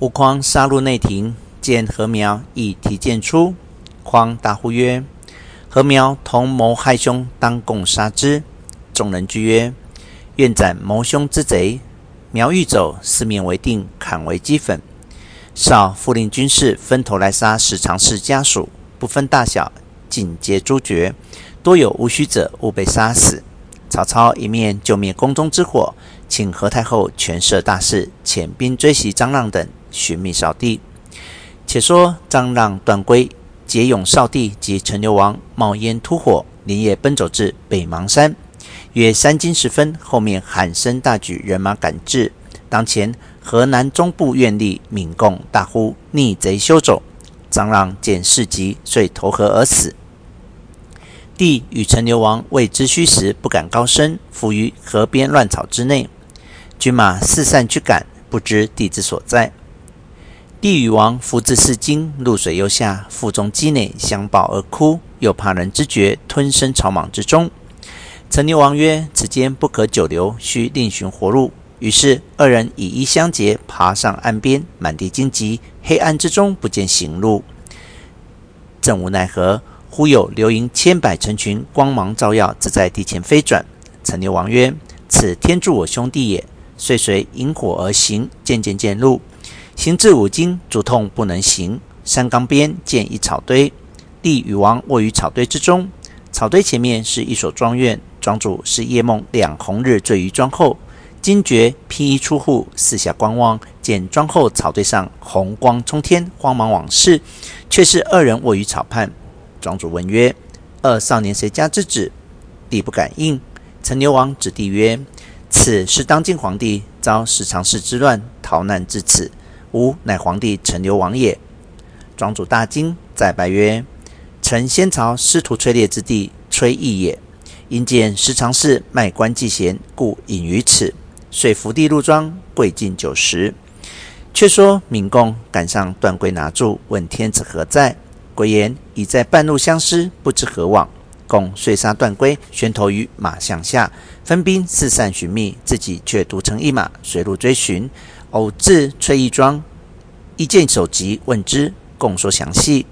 吴匡杀入内庭，见何苗已提剑出，匡大呼曰：“何苗同谋害兄，当共杀之。”众人俱曰：“愿斩谋兄之贼。”苗欲走，四面围定，砍为齑粉。少复令军士分头来杀十常侍家属，不分大小，尽皆诛绝。多有无须者，勿被杀死。曹操一面救灭宫中之火，请何太后权摄大事，遣兵追袭张让等，寻觅少帝。且说张让、段珪结勇少帝及陈留王，冒烟突火，连夜奔走至北邙山。约三更时分，后面喊声大举，人马赶至。当前河南中部县吏闵贡大呼：“逆贼休走！”张让见势急，遂投河而死。帝与陈留王未知虚实，不敢高声，伏于河边乱草之内。军马四散驱赶，不知帝之所在。帝与王伏至四更，露水又下，腹中饥馁，相抱而哭，又怕人知觉，吞身草莽之中。陈留王曰：“此间不可久留，须另寻活路。”于是二人以衣相结，爬上岸边，满地荆棘，黑暗之中不见行路。正无奈何，忽有流萤千百成群，光芒照耀，自在地前飞转。陈留王曰：“此天助我兄弟也。”遂随萤火而行，渐渐见路。行至五更，足痛不能行。山冈边见一草堆，帝与王卧于草堆之中。草堆前面是一所庄院，庄主是夜梦两红日坠于庄后。惊觉披衣出户，四下观望，见庄后草堆上红光冲天，慌忙往视，却是二人卧于草畔。庄主问曰：“二少年谁家之子？”帝不敢应。陈留王指帝曰：“此是当今皇帝遭十常侍之乱，逃难至此。吾乃皇帝陈留王也。”庄主大惊，再拜曰：“臣先朝师徒崔烈之弟崔杙也。因见时常侍卖官济贤，故隐于此。”遂伏地入庄，跪敬九十。却说闵贡赶上段珪拿住，问天子何在？珪言已在半路相失，不知何往。贡遂杀段珪，悬头于马项下，分兵四散寻觅，自己却独乘一马，随路追寻，偶至崔义庄，一见首级，问之，共说详细。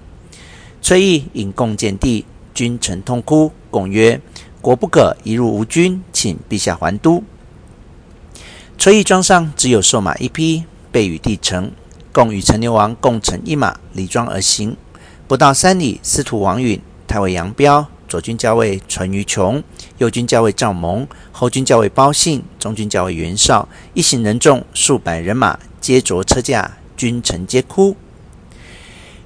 崔毅引共见帝，君臣痛哭。共曰：“国不可一入无君，请陛下还都。”崔毅庄上只有瘦马一匹，备与帝乘。共与陈留王共乘一马，离庄而行。不到三里，司徒王允、太尉杨彪、左军校尉淳于琼、右军校尉赵蒙、后军校尉鲍信、中军校尉袁绍，一行人众数百人马，皆着车驾，君臣皆哭。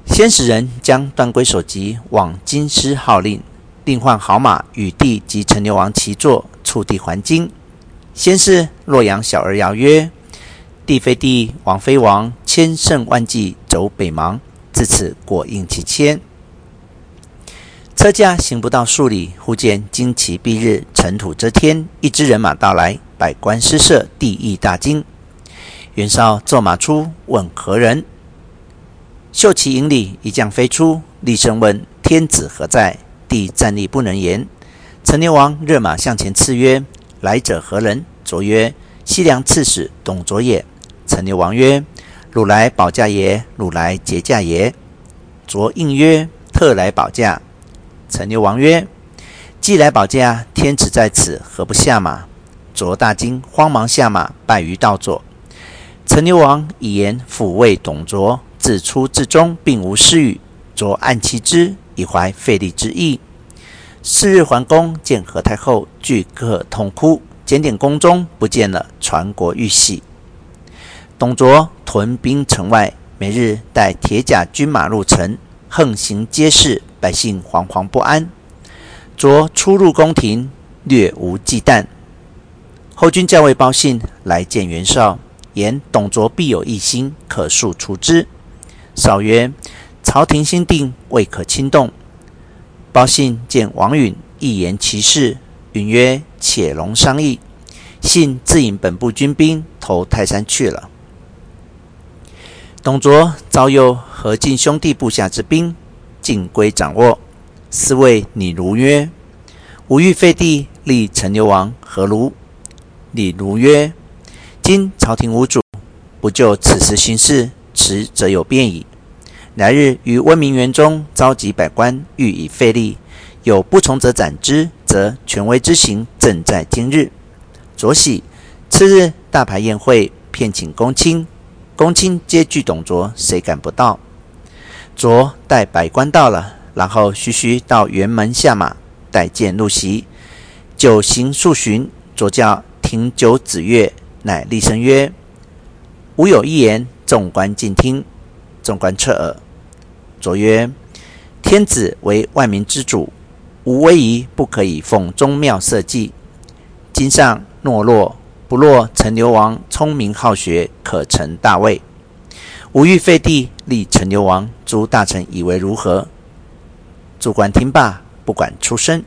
先使人将段珪首级往京师号令，令换好马与帝及陈留王齐坐，促帝还京。先是洛阳小儿谣曰：“帝非帝，王非王，千乘万骑走北邙，自此果应其谦。”车驾行不到数里，忽见旌旗蔽日，尘土遮天，一支人马到来，百官失色，帝亦大惊。袁绍坐马出，问何人？秀旗营里一将飞出，厉声问：“天子何在？”帝站立不能言。陈留王勒马向前刺曰：来者何人？卓曰：“西凉刺史董卓也。”陈留王曰：“汝来保驾也？汝来劫驾也？”卓应曰：“特来保驾。”陈留王曰：“既来保驾，天子在此，何不下马？”卓大惊，慌忙下马，拜于道左。陈留王以言抚慰董卓，自初至终，并无失语。卓暗其之，以怀费力之意。次日还宫，见何太后，俱各痛哭。检点宫中，不见了传国玉玺。董卓屯兵城外，每日带铁甲军马入城，横行街市，百姓惶惶不安。卓出入宫廷，略无忌惮。后军校尉鲍信来见袁绍，言董卓必有异心，可速除之。绍曰：“朝廷心定，未可轻动。”鲍信见王允一言其事，允曰：“且容商议。”信自引本部军兵投泰山去了。董卓召诱何进兄弟部下之兵，尽归掌握。四位拟如曰：“吾欲废帝，立陈留王，何如？”李儒曰：“今朝廷无主，不就此时行事，迟则有变矣。来日于温明园中召集百官，予以废立。有不从者斩之，则权威之行正在今日。卓喜。次日大排宴会，遍请公卿。公卿皆惧董卓，谁敢不到？卓待百官到了，然后徐徐到辕门下马，待见入席。酒行数巡，卓叫停酒子乐，乃厉声曰：“吾有一言，众观静听。”众官侧耳。卓曰：“天子为万民之主。”吾威仪不可以奉宗庙社稷。今上懦弱，不若陈留王聪明好学，可成大位。吾欲废帝，立陈留王。诸大臣以为如何？诸官听罢，不敢出声。